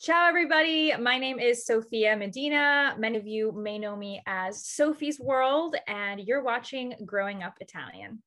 Ciao, everybody. My name is Sophia Medina. Many of you may know me as Sophie's World, and you're watching Growing Up Italian.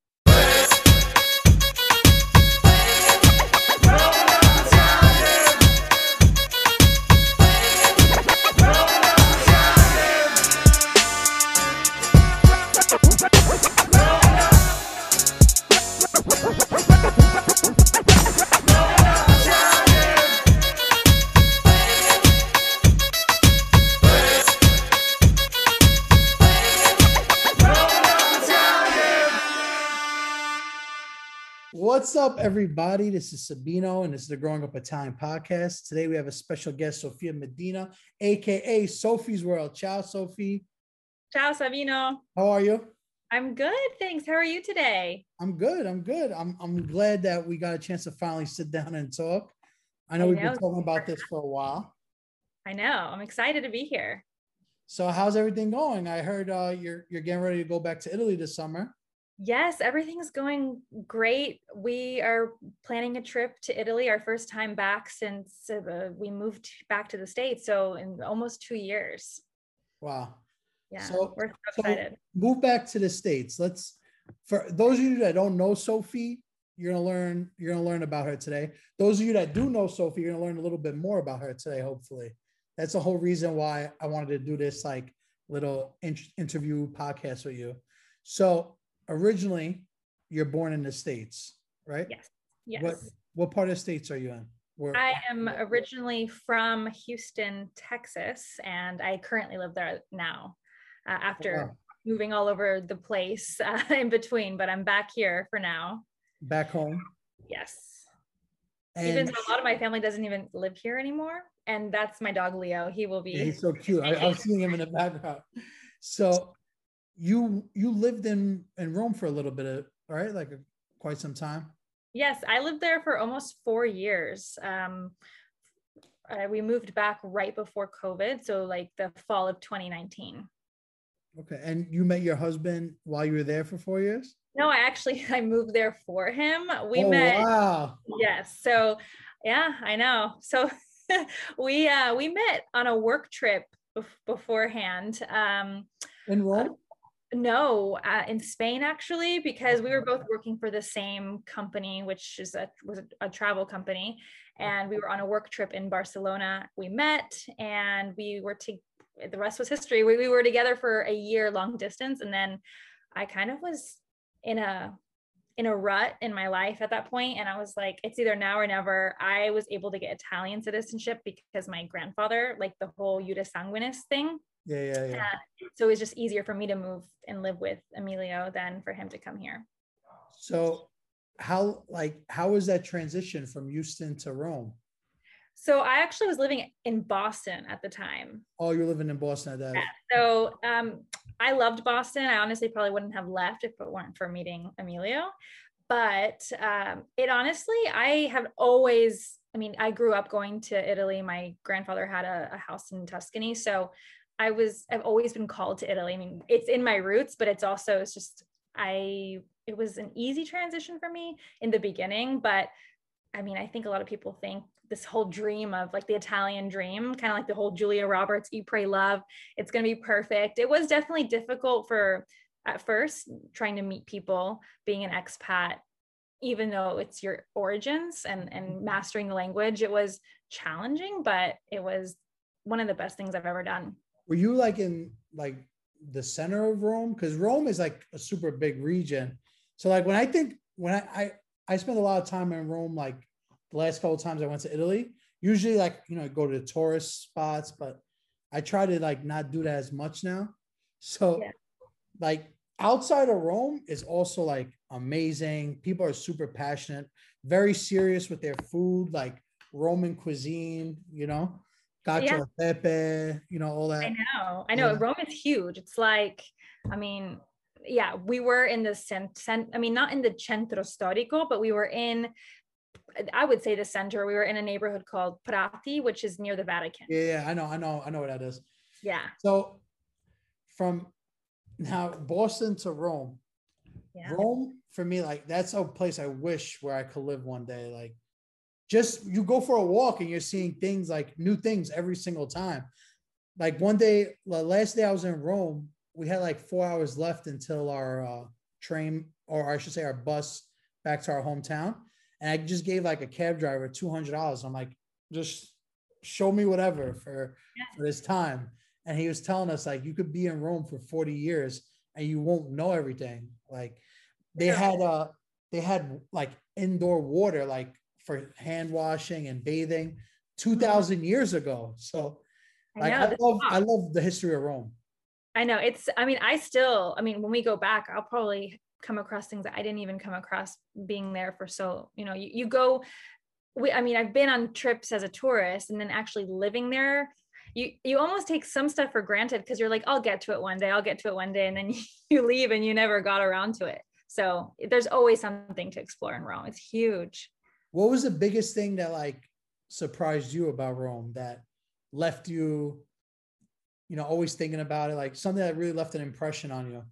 What's up, everybody? This is Sabino, and this is the Growing Up Italian podcast. Today we have a special guest, Sophia Medina, aka Sophie's World. Ciao, Sophie. Ciao, Sabino. How are you? I'm good, thanks. How are you today? I'm good. I'm good. I'm I'm glad that we got a chance to finally sit down and talk. I know I we've know. been talking about this for a while. I know. I'm excited to be here. So, how's everything going? I heard uh, you're you're getting ready to go back to Italy this summer. Yes, everything's going great. We are planning a trip to Italy, our first time back since uh, we moved back to the States. So, in almost two years. Wow. Yeah, So- we're so excited. move back to the states let's for those of you that don't know sophie you're gonna learn you're gonna learn about her today those of you that do know sophie you're gonna learn a little bit more about her today hopefully that's the whole reason why i wanted to do this like little in- interview podcast with you so originally you're born in the states right Yes. Yes. what what part of the states are you in Where, I am originally from Houston, Texas, and I currently live there now uh, after wow. moving all over the place uh, in between, but I'm back here for now. back home Yes. even though a lot of my family doesn't even live here anymore. And that's my dog Leo. He will be. Yeah, he's so cute. I, I was seeing him in the background. So you you lived in in Rome for a little bit of right, like quite some time. Yes, I lived there for almost four years. Um, uh, we moved back right before COVID, so like the fall of 2019. Okay, and you met your husband while you were there for four years. No, I actually I moved there for him. We oh, met. Wow. Yes. So yeah, I know. So we uh we met on a work trip beforehand. Um In Rome. No, uh, in Spain actually because we were both working for the same company which is a was a, a travel company and we were on a work trip in Barcelona. We met and we were to the rest was history. We, we were together for a year long distance and then I kind of was in a in a rut in my life at that point and i was like it's either now or never i was able to get italian citizenship because my grandfather like the whole iuris sanguinis thing Yeah, yeah, yeah. uh, so it was just easier for me to move and live with emilio than for him to come here So how like how was that transition from Houston to Rome? so i actually was living in boston at the time Oh, you're living in Boston at that. Yeah. so um, i loved boston i honestly probably wouldn't have left if it weren't for meeting emilio but um, it honestly i have always i mean i grew up going to italy my grandfather had a, a house in tuscany so i was i've always been called to italy. I mean it's in my roots but it's also it's just i it was an easy transition for me in the beginning but i mean i think a lot of people think this whole dream of like the italian dream kind of like the whole julia roberts eat pray love it's going to be perfect. It was definitely difficult for at first trying to meet people being an expat even though it's your origins and and mm-hmm. mastering the language it was challenging but it was one of the best things i've ever done Were you like in like the center of Rome? Because Rome is like a super big region. So like when I think when I I, I spent a lot of time in Rome, like the last couple of times I went to Italy, usually like you know I go to the tourist spots, but I try to like not do that as much now. So Yeah. like outside of Rome is also like amazing. People are super passionate, very serious with their food, like Roman cuisine, you know, e pepe, you know, all that. I know, I know. Yeah. Rome is huge. It's like, I mean, yeah, we were in the cent, cent I mean, not in the centro storico, but we were in, I would say the center. We were in a neighborhood called Prati, which is near the Vatican. Yeah, yeah, I know, I know, I know what that is. Yeah. So from now Boston to Rome, Yeah. Rome for me, like that's a place I wish where I could live one day. Like just you go for a walk and you're seeing things like new things every single time. Like one day, the last day I was in Rome, we had like four hours left until our uh, train, or I should say, our bus back to our hometown. And I just gave like a cab driver two hundred dollars. I'm like, just show me whatever for yeah. for this time. And he was telling us like you could be in Rome for 40 years and you won't know everything. Like they yeah. had uh they had like indoor water like for hand washing and bathing 2000 mm-hmm. years ago. So like I, I love I love the history of Rome. I know it's I mean I still I mean when we go back I'll probably come across things that I didn't even come across being there for so you know you, you go we I mean I've been on trips as a tourist and then actually living there you you almost take some stuff for granted because you're like I'll get to it one day I'll get to it one day and then you leave and you never got around to it so there's always something to explore in Rome it's huge what was the biggest thing that like surprised you about Rome that left you you know always thinking about it like something that really left an impression on you?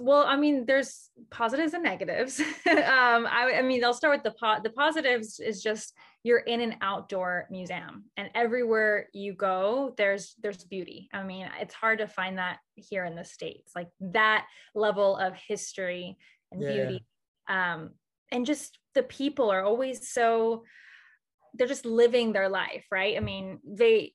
Well i mean there's positives and negatives. Um I, I mean i'll start with the po- the positives is just you're in an outdoor museum and everywhere you go there's there's beauty. I mean it's hard to find that here in the states like that level of history and yeah. beauty. Um and just the people are always so they're just living their life right? I mean they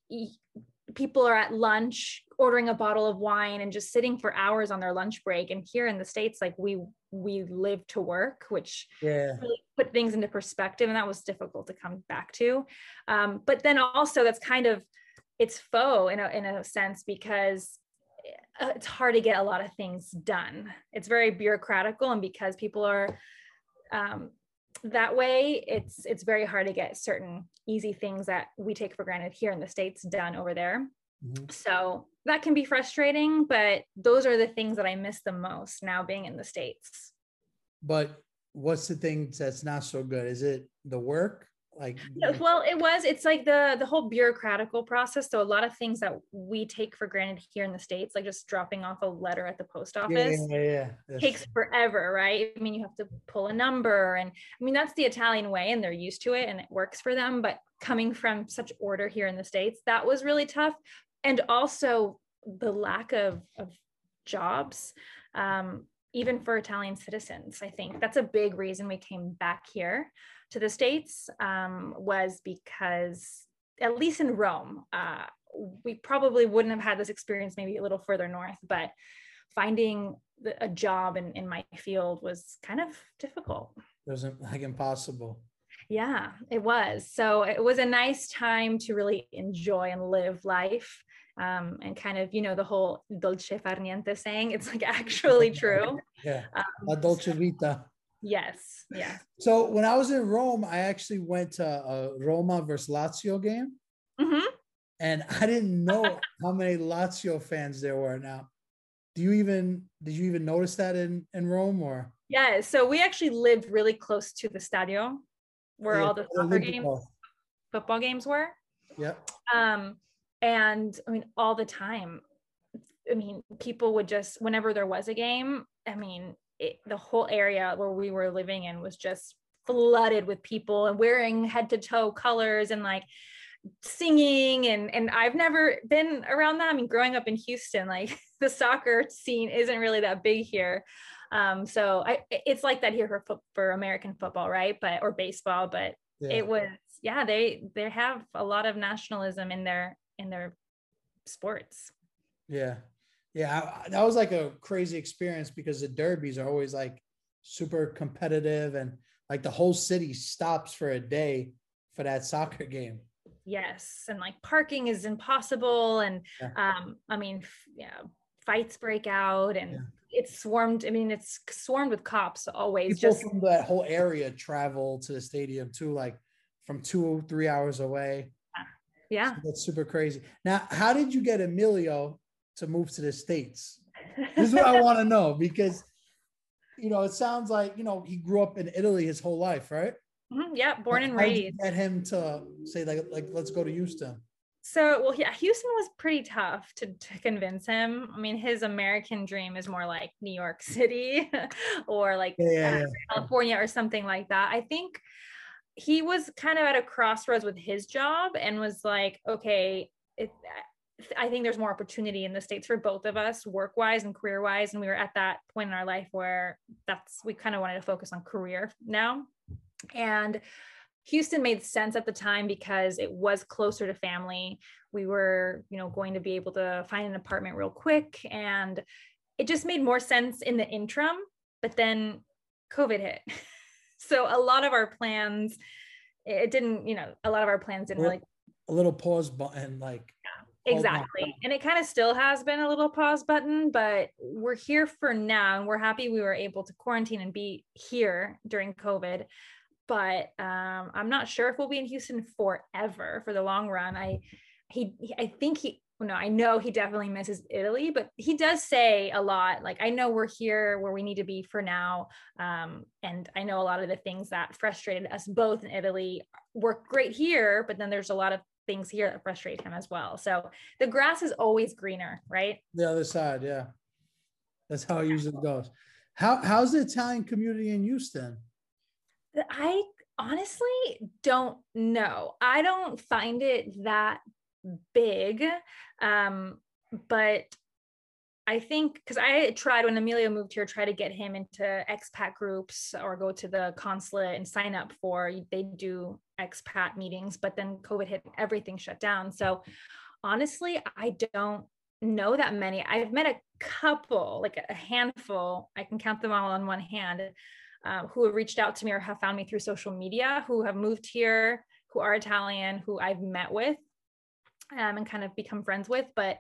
people are at lunch ordering a bottle of wine and just sitting for hours on their lunch break. And here in the states like we we live to work which yeah. really put things into perspective and that was difficult to come back to. Um, but then also that's kind of it's faux in a, in a sense because uh, it's hard to get a lot of things done. It's very bureaucratical and because people are um, that way it's it's very hard to get certain easy things that we take for granted here in the states done over there. Mm-hmm. so that can be frustrating but those are the things that i miss the most now being in the states. But what's the thing that's not so good? Is it the work like well it was it's like the the whole bureaucratical process so a lot of things that we take for granted here in the states like just dropping off a letter at the post office yeah, yeah, yeah. takes forever right? I mean you have to pull a number and i mean that's the italian way and they're used to it and it works for them but coming from such order here in the states that was really tough and also the lack of of jobs um, even for italian citizens i think. That's a big reason we came back here to the States um, was because, at least in Rome, uh, we probably wouldn't have had this experience maybe a little further north, but finding a job in, in my field was kind of difficult. It wasn't like impossible. Yeah, it was. So it was a nice time to really enjoy and live life. Um, and kind of, you know, the whole dolce far niente saying, it's like actually true. yeah. Um, La dolce vita. Yes. Yeah. So when I was in Rome, I actually went to a Roma versus Lazio game. Mm-hmm. And I didn't know how many Lazio fans there were. Now, do you even did you even notice that in in Rome or? Yeah. So we actually lived really close to the stadio, where yeah, all the soccer games, football games were. Yeah. Um, and I mean, all the time. I mean, people would just whenever there was a game. I mean, it, the whole area where we were living in was just flooded with people and wearing head to toe colors and like singing and and I've never been around that. I mean, growing up in Houston, like the soccer scene isn't really that big here. Um, so I it's like that here for for American football, right? But or baseball, but yeah. it was yeah, they they have a lot of nationalism in their in their sports. Yeah yeah, that was like a crazy experience because the derbies are always like super competitive and like the whole city stops for a day for that soccer game. Yes, and like parking is impossible, and yeah. um, I mean, yeah, fights break out, and yeah. it's swarmed. I mean, it's swarmed with cops always. People just from that whole area travel to the stadium too, like from two three hours away. Yeah, so that's super crazy. Now, how did you get Emilio to move to the states? This is what I want to know because you know it sounds like you know he grew up in Italy his whole life, right? Mm-hmm, yeah, born and raised. Get him to say like like let's go to Houston. So well, yeah, Houston was pretty tough to, to convince him. I mean, his American dream is more like New York City or like yeah, yeah. California or something like that. I think he was kind of at a crossroads with his job and was like, okay, it, I think there's more opportunity in the States for both of us, work wise and career wise. And we were at that point in our life where that's, we kind of wanted to focus on career now. And Houston made sense at the time because it was closer to family. We were, you know, going to be able to find an apartment real quick. And it just made more sense in the interim. But then COVID hit. so a lot of our plans, it didn't, you know, a lot of our plans didn't really a little pause button, like exactly. And it kind of still has been a little pause button but we're here for now and we're happy we were able to quarantine and be here during covid. But um, i'm not sure if we'll be in houston forever for the long run. I he i think he no i know he definitely misses italy but he does say a lot like i know we're here where we need to be for now. Um, and i know a lot of the things that frustrated us both in italy work great here but then there's a lot of things here that frustrate him as well. So the grass is always greener, right? The other side, yeah. That's how it usually goes. How how's the Italian community in Houston? I honestly don't know. I don't find it that big. Um, but I think because I tried when Emilio moved here, try to get him into expat groups or go to the consulate and sign up for. They do expat meetings, but then COVID hit, everything shut down. So honestly, I don't know that many. I've met a couple, like a handful. I can count them all on one hand. Uh, who have reached out to me or have found me through social media, who have moved here, who are Italian, who I've met with um, and kind of become friends with. But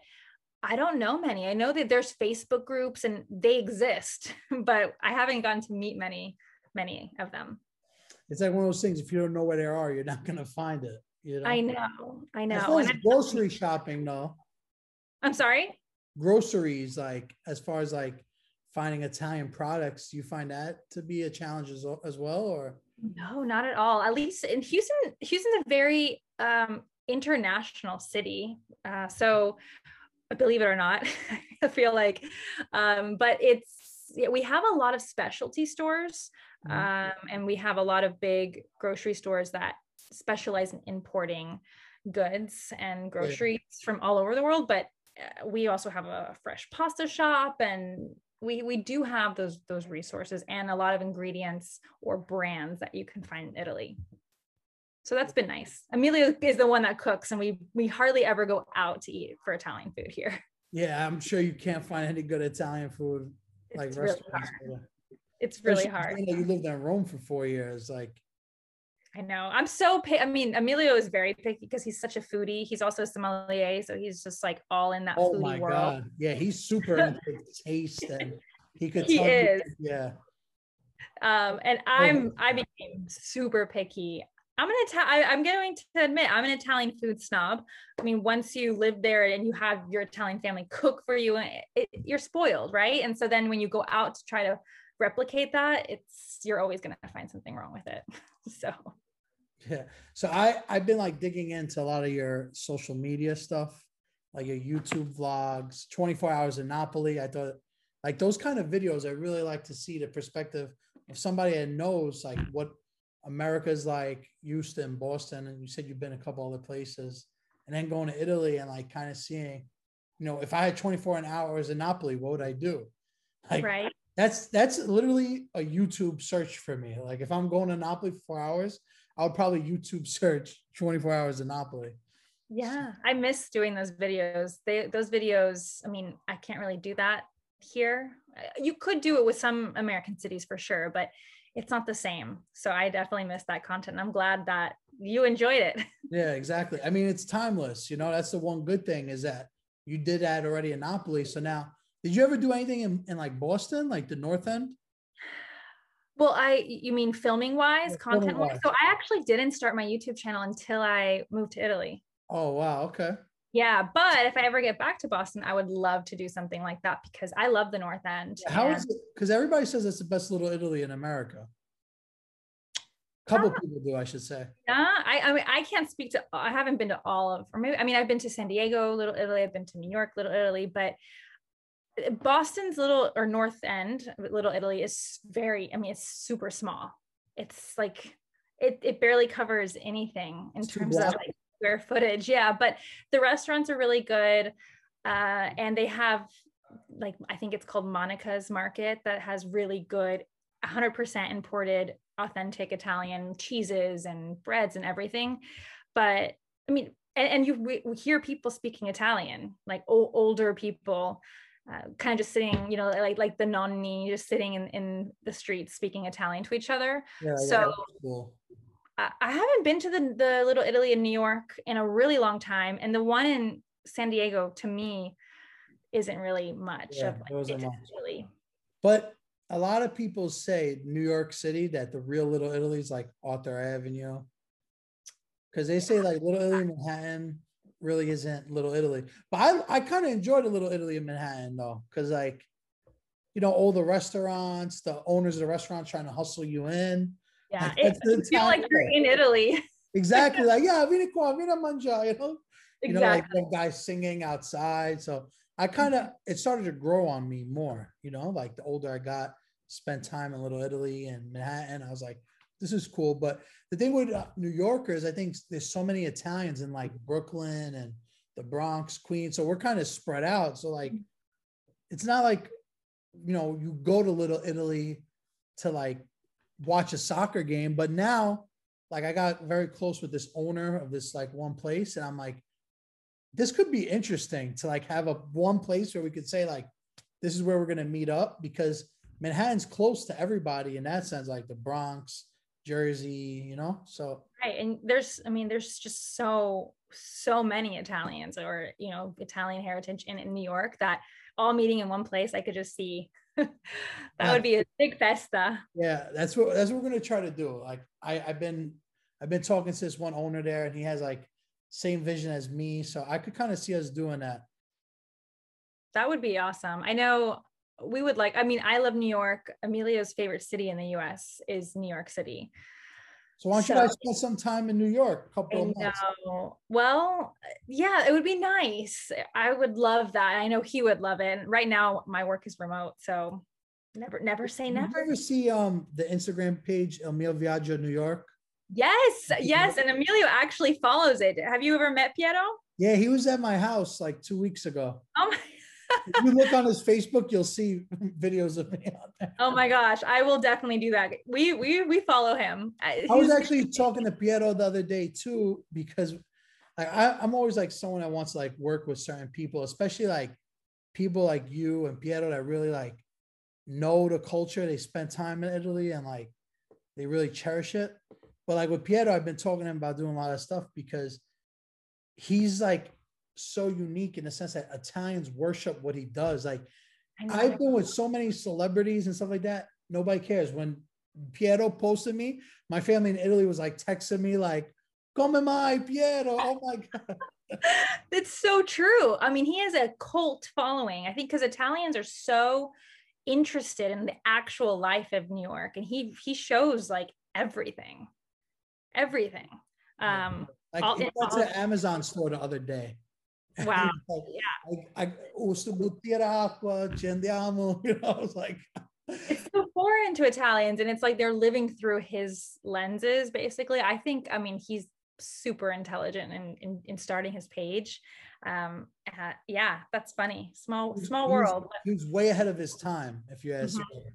I don't know many. I know that there's Facebook groups and they exist, but I haven't gotten to meet many, many of them. It's like one of those things. If you don't know where they are, you're not going to find it. You know? I know. I know. As far as grocery shopping, though. I'm sorry. Groceries, like as far as like finding Italian products, you find that to be a challenge as, as well, or? No, not at all. At least in Houston, Houston's a very um, international city. Uh, so believe it or not i feel like um, but it's yeah, we have a lot of specialty stores. Um, and we have a lot of big grocery stores that specialize in importing goods and groceries yeah. from all over the world but uh, we also have a fresh pasta shop and we we do have those those resources and a lot of ingredients or brands that you can find in italy so that's been nice. Emilio is the one that cooks, and we we hardly ever go out to eat for Italian food here. Yeah, I'm sure you can't find any good Italian food like it's restaurants. Really it's really hard. You lived in Rome for four years, like. I know. I'm so. I mean, Emilio is very picky because he's such a foodie. He's also a sommelier, so he's just like all in that oh foodie my world. God. Yeah, he's super into taste, and he could. He is. You, yeah. Um, and I'm I became super picky. I'm an Italian. I'm going to admit I'm an Italian food snob. I mean, once you live there and you have your Italian family cook for you, it, it, you're spoiled, right? And so then when you go out to try to replicate that, it's you're always going to find something wrong with it. so yeah. So I I've been like digging into a lot of your social media stuff, like your YouTube vlogs, 24 hours in Napoli. I thought like those kind of videos. I really like to see the perspective of somebody that knows like what America's like Houston, Boston, and you said you've been a couple other places, and then going to Italy and like kind of seeing, you know, if I had 24 hours in Napoli, what would I do? Like, right. That's that's literally a YouTube search for me. Like if I'm going to Napoli for four hours, I would probably YouTube search 24 hours in Napoli. Yeah, I miss doing those videos. They those videos. I mean, I can't really do that here. Uh, you could do it with some American cities for sure, but it's not the same. So I definitely miss that content. I'm glad that you enjoyed it. Yeah, exactly. I mean, it's timeless. You know, that's the one good thing is that you did that already in Napoli. So now, did you ever do anything in, in like Boston, like the North End? Well, I, you mean filming wise, yeah, content wise? So I actually didn't start my YouTube channel until I moved to Italy. Oh, wow. Okay. Yeah, but if I ever get back to Boston, I would love to do something like that because I love the North End. How and... is it? Because everybody says it's the best little Italy in America. A couple yeah. people do, I should say. Yeah, I, I mean, I can't speak to. I haven't been to all of, or maybe I mean, I've been to San Diego, Little Italy. I've been to New York, Little Italy, but Boston's little or North End, Little Italy is very. I mean, it's super small. It's like it, it barely covers anything in terms of like square footage. Yeah, but the restaurants are really good. Uh, and they have like I think it's called Monica's Market that has really good 100% imported authentic Italian cheeses and breads and everything. But I mean, and, and you we, we hear people speaking Italian, like o- older people, uh, kind of just sitting, you know, like like the nonni just sitting in, in the streets speaking Italian to each other. Yeah, so cool. I, I haven't been to the the Little Italy in New York in a really long time, and the one in San Diego to me isn't really much yeah, of like, Italy. But a lot of people say New York City that the real Little Italy is like Arthur Avenue. Because they say like Little Italy Manhattan really isn't Little Italy. But I, I kind of enjoyed a Little Italy in Manhattan though. Cause like, you know, all the restaurants, the owners of the restaurants trying to hustle you in. Yeah, like, it, you feel like you're in Italy. exactly. Like, yeah, vini qua, vini mangia, you know? Exactly. You know, like the guys singing outside. So I kind of it started to grow on me more, you know, like the older I got, spent time in Little Italy and Manhattan. I was like, this is cool. But the thing with uh, New Yorkers, I think there's so many Italians in like Brooklyn and the Bronx, Queens. So we're kind of spread out. So like, it's not like, you know, you go to Little Italy to like watch a soccer game. But now, like, I got very close with this owner of this like one place, and I'm like, this could be interesting to like have a one place where we could say like, this is where we're gonna meet up because Manhattan's close to everybody in that sense, like the Bronx, Jersey, you know. So right, and there's, I mean, there's just so so many Italians or you know Italian heritage in, in New York that all meeting in one place. I could just see that yeah. would be a big festa. Yeah, that's what that's what we're gonna try to do. Like I I've been I've been talking to this one owner there, and he has like same vision as me, so I could kind of see us doing that. That would be awesome. I know we would like, I mean, I love New York. Emilio's favorite city in the US is New York City. So why don't so, you guys spend some time in New York? A couple of months. Well, yeah, it would be nice. I would love that. I know he would love it. And right now my work is remote, so never never say never. Did never. You ever see um the Instagram page Il Mio Viaggio New York? Yes, yes. And Emilio actually follows it. Have you ever met Piero? Yeah, he was at my house like two weeks ago. Oh my if you look on his Facebook, you'll see videos of me on there. Oh my gosh, I will definitely do that. We we we follow him. I was actually talking to Piero the other day too, because I, I'm always like someone that wants to like work with certain people, especially like people like you and Piero that really like know the culture. They spend time in Italy and like they really cherish it. But like with Piero, I've been talking to him about doing a lot of stuff because he's like so unique in the sense that Italians worship what he does. Like I've been with so many celebrities and stuff like that. Nobody cares. When Piero posted me, my family in Italy was like texting me like, "Come mai, Piero!" Oh my god. it's so true. I mean, he has a cult following. I think because Italians are so interested in the actual life of New York, and he he shows like everything, everything. Um, like all, he went to Amazon store the other day. Wow. yeah. I, I, uso bottiglia acqua, ci andiamo. You know, I was like, it's so foreign to Italians, and it's like they're living through his lenses, basically. I think, I mean, he's super intelligent in, in, in starting his page. Um, uh, yeah, that's funny. Small, small he world. he was way ahead of his time, if you ask mm-hmm. me.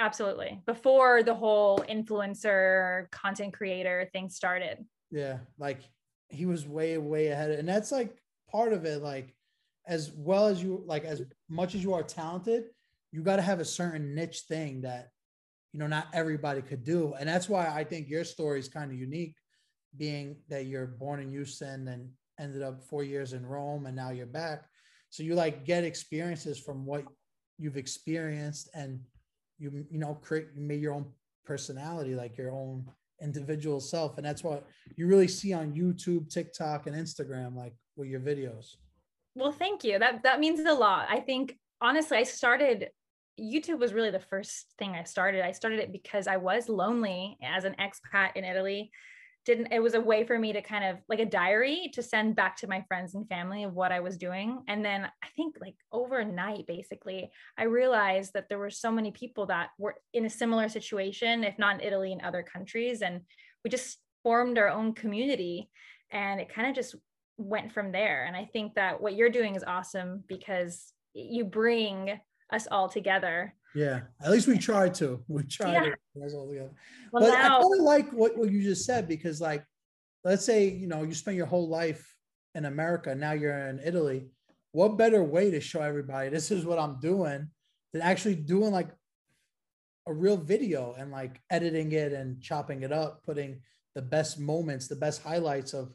Absolutely. Before the whole influencer content creator thing started. Yeah, like he was way, way ahead. And that's like part of it like as well as you like as much as you are talented you got to have a certain niche thing that you know not everybody could do. And that's why i think your story is kind of unique being that you're born in houston and ended up four years in rome and now you're back. So you like get experiences from what you've experienced and you you know create you made your own personality like your own individual self and that's what you really see on youtube tiktok and instagram like with your videos. Well, thank you. That that means a lot. I think honestly, I started YouTube was really the first thing I started. I started it because I was lonely as an expat in Italy. Didn't it was a way for me to kind of like a diary to send back to my friends and family of what I was doing. And then I think like overnight, basically, I realized that there were so many people that were in a similar situation, if not in Italy, in other countries. And we just formed our own community and it kind of just went from there. And I think that what you're doing is awesome because you bring us all together. Yeah, at least we tried to. We tried yeah. to all together. Well, but now, I of like what, what you just said because, like, let's say you know you spend your whole life in America, now you're in Italy. What better way to show everybody this is what I'm doing than actually doing like a real video and like editing it and chopping it up, putting the best moments, the best highlights of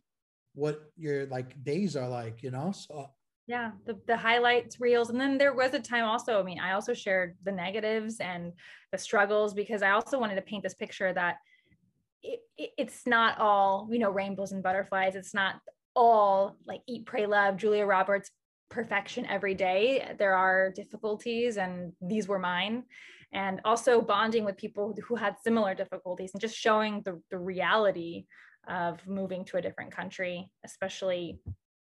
what your like days are like, you know? So yeah, the, the highlights reels. And then there was a time also, I mean, I also shared the negatives and the struggles because I also wanted to paint this picture that it, it, it's not all, you know, rainbows and butterflies. It's not all like eat, pray, love, Julia Roberts perfection every day. There are difficulties and these were mine. And also bonding with people who had similar difficulties and just showing the, the reality of moving to a different country, especially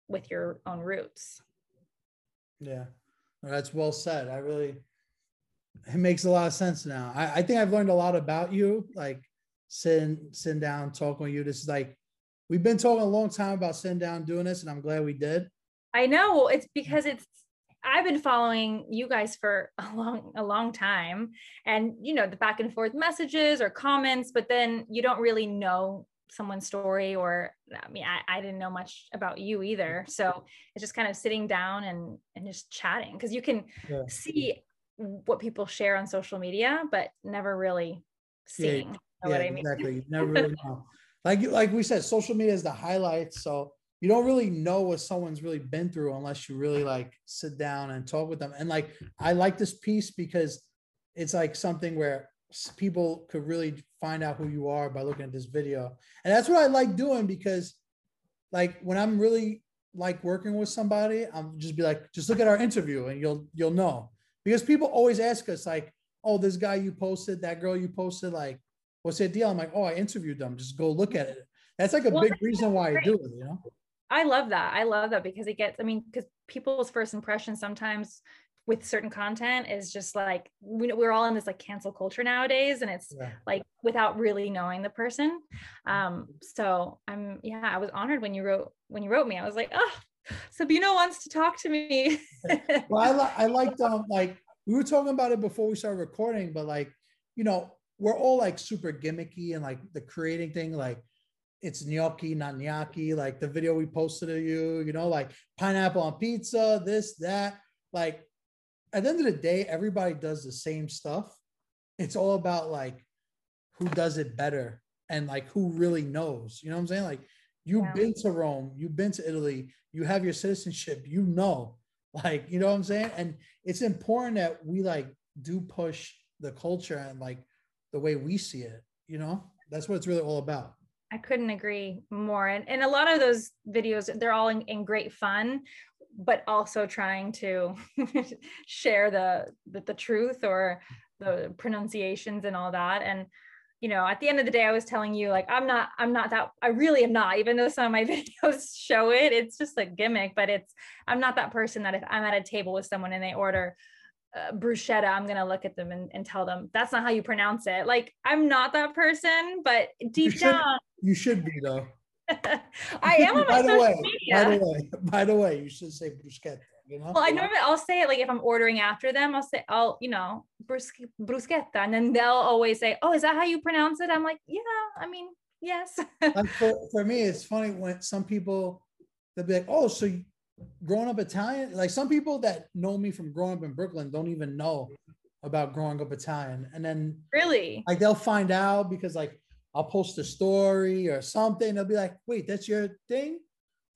with your own roots. Yeah, that's well said. I really, it makes a lot of sense now. I, I think I've learned a lot about you, like sitting, sitting down, talking with you. This is like, we've been talking a long time about sitting down doing this, and I'm glad we did. I know. It's because it's I've been following you guys for a long, a long time, and you know the back and forth messages or comments, but then you don't really know someone's story or i mean I, I didn't know much about you either. Mm-hmm. So it's just kind of sitting down and and just chatting because you can yeah. see what people share on social media but never really seeing yeah, yeah I mean. exactly. You never really know. Like like we said social media is the highlights so you don't really know what someone's really been through unless you really like sit down and talk with them. And like i like this piece because it's like something where people could really find out who you are by looking at this video. And that's what I like doing because like when I'm really like working with somebody, I'm just be like, just look at our interview and you'll you'll know. Because people always ask us like, oh, this guy you posted, that girl you posted, like, what's the deal? I'm like, oh, I interviewed them. Just go look at it. That's like a well, big reason why I do it, you know? I love that. I love that because it gets, I mean, because people's first impression sometimes with certain content is just like we're all in this like cancel culture nowadays and it's yeah. like without really knowing the person um so i'm yeah i was honored when you wrote when you wrote me i was like oh sabino wants to talk to me well i, li- I liked um like we were talking about it before we started recording but like you know we're all like super gimmicky and like the creating thing like it's gnocchi, not gnocchi. Like the video we posted of you, you know, like pineapple on pizza, this, that. Like at the end of the day, everybody does the same stuff. It's all about like who does it better and like who really knows. You know what I'm saying? Like you've yeah. been to Rome, you've been to Italy, you have your citizenship, you know. Like, you know what I'm saying? And it's important that we like do push the culture and like the way we see it, you know? That's what it's really all about. I couldn't agree more. And, and a lot of those videos, they're all in, in great fun but also trying to share the, the, the truth or the pronunciations and all that. And you know at the end of the day i was telling you like i'm not i'm not that i really am not even though some of my videos show it. It's just a gimmick but it's i'm not that person that if i'm at a table with someone and they order uh, bruschetta i'm going to look at them and, and tell them that's not how you pronounce it. Like i'm not that person but deep you down you should be though I am on my social way, media. By the way, by the way, you should say bruschetta. You know? Well, I normally I'll say it like if I'm ordering after them, I'll say I'll you know bruschetta, and then they'll always say, "Oh, is that how you pronounce it?" I'm like, "Yeah, I mean, yes." for, for me, it's funny when some people they'll be like, "Oh, so you, growing up Italian?" Like some people that know me from growing up in Brooklyn don't even know about growing up Italian, and then really like they'll find out because like I'll post a story or something. They'll be like, wait, that's your thing?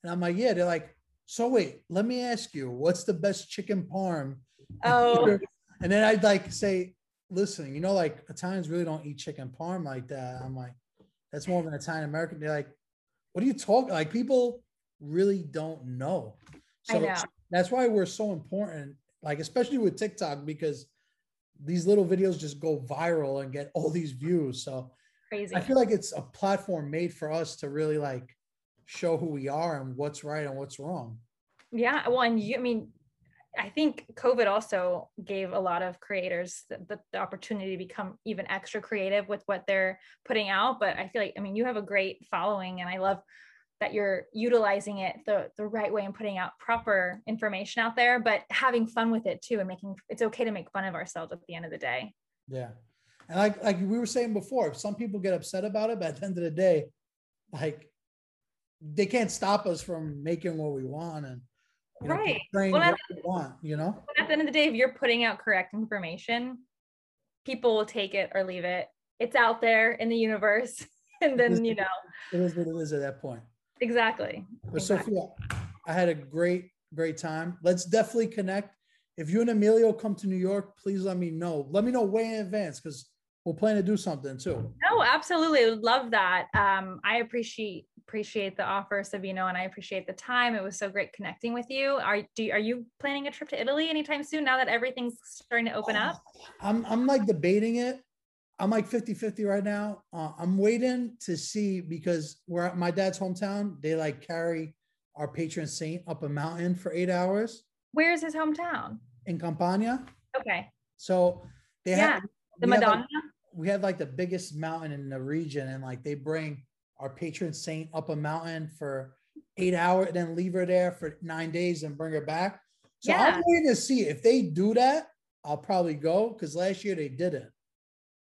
And I'm like, yeah. They're like, so wait, let me ask you, what's the best chicken parm? Oh. and then I'd like say, listen, you know, like Italians really don't eat chicken parm like that. I'm like, that's more of an Italian American. They're like, what are you talking? Like people really don't know. So know. that's why we're so important, like especially with TikTok, because these little videos just go viral and get all these views. So crazy. I feel like it's a platform made for us to really like show who we are and what's right and what's wrong. Yeah. Well, and you, I mean, I think COVID also gave a lot of creators the, the, the, opportunity to become even extra creative with what they're putting out. But I feel like, I mean, you have a great following, and I love that you're utilizing it the, the right way and putting out proper information out there, but having fun with it too, and making it's okay to make fun of ourselves at the end of the day. Yeah. And like, like we were saying before, some people get upset about it, but at the end of the day, like they can't stop us from making what we want and you know, right. Well, what we want, you know. At the end of the day, if you're putting out correct information, people will take it or leave it. It's out there in the universe. And then, you know, it is what it is at that point. Exactly. But exactly. Sophia, I had a great, great time. Let's definitely connect. If you and Emilio come to New York, please let me know. Let me know way in advance because we'll plan to do something too. No, absolutely. Love that. Um, I appreciate appreciate the offer, Sabino, and I appreciate the time. It was so great connecting with you. Are do are you planning a trip to Italy anytime soon now that everything's starting to open up? I'm I'm like debating it. I'm like 50 50 right now. Uh, I'm waiting to see because we're at my dad's hometown. They like carry our patron saint up a mountain for eight hours. Where's his hometown? In Campania. Okay. So they yeah. have the Madonna. Have we have like the biggest mountain in the region, and like they bring our patron saint up a mountain for eight hours, and then leave her there for nine days and bring her back. So yeah. I'm waiting to see if they do that. I'll probably go because last year they didn't.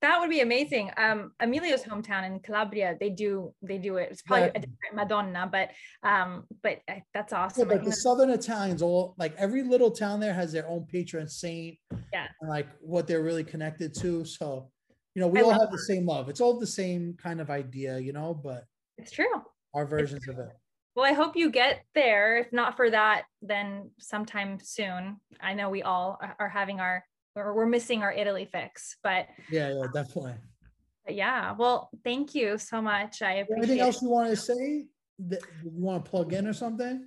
That would be amazing. Um, Emilio's hometown in Calabria, they do they do it. It's probably yeah. a different Madonna, but um, but uh, that's awesome. Yeah, but the Southern Italians, all like every little town there has their own patron saint. Yeah, and like what they're really connected to. So you know, we I all have that. the same love. It's all the same kind of idea, you know, but it's true. Our versions of it. Well, I hope you get there. If not for that, then sometime soon. I know we all are having our or we're missing our Italy fix, but yeah, yeah, definitely. But yeah, well, thank you so much. I appreciate. Anything else you want to say that you want to plug in or something?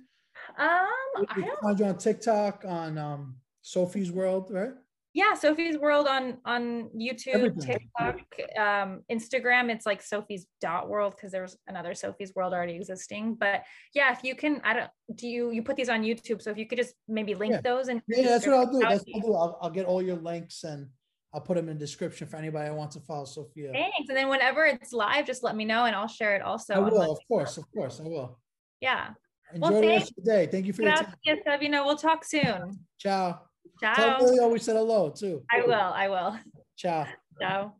Um, I don't... find you on TikTok on um Sophie's World, right? Yeah sophie's world on on youtube Everything. tiktok um instagram it's like sophie's dot world because there's another sophie's world already existing but yeah if you can i don't do you you put these on youtube so if you could just maybe link yeah. those and yeah that's what i'll do that's what i'll do I'll, I'll get all your links and I'll put them in the description for anybody who wants to follow Sophia. Thanks. And then whenever it's live, just let me know and I'll share it also. I will, of course, of course, I will. Yeah. Enjoy well, the rest of the day. Thank you for Gracias, your time. You know, we'll talk soon. Ciao. Ciao. Tell Lily always said hello too. I will. I will. Ciao. Ciao.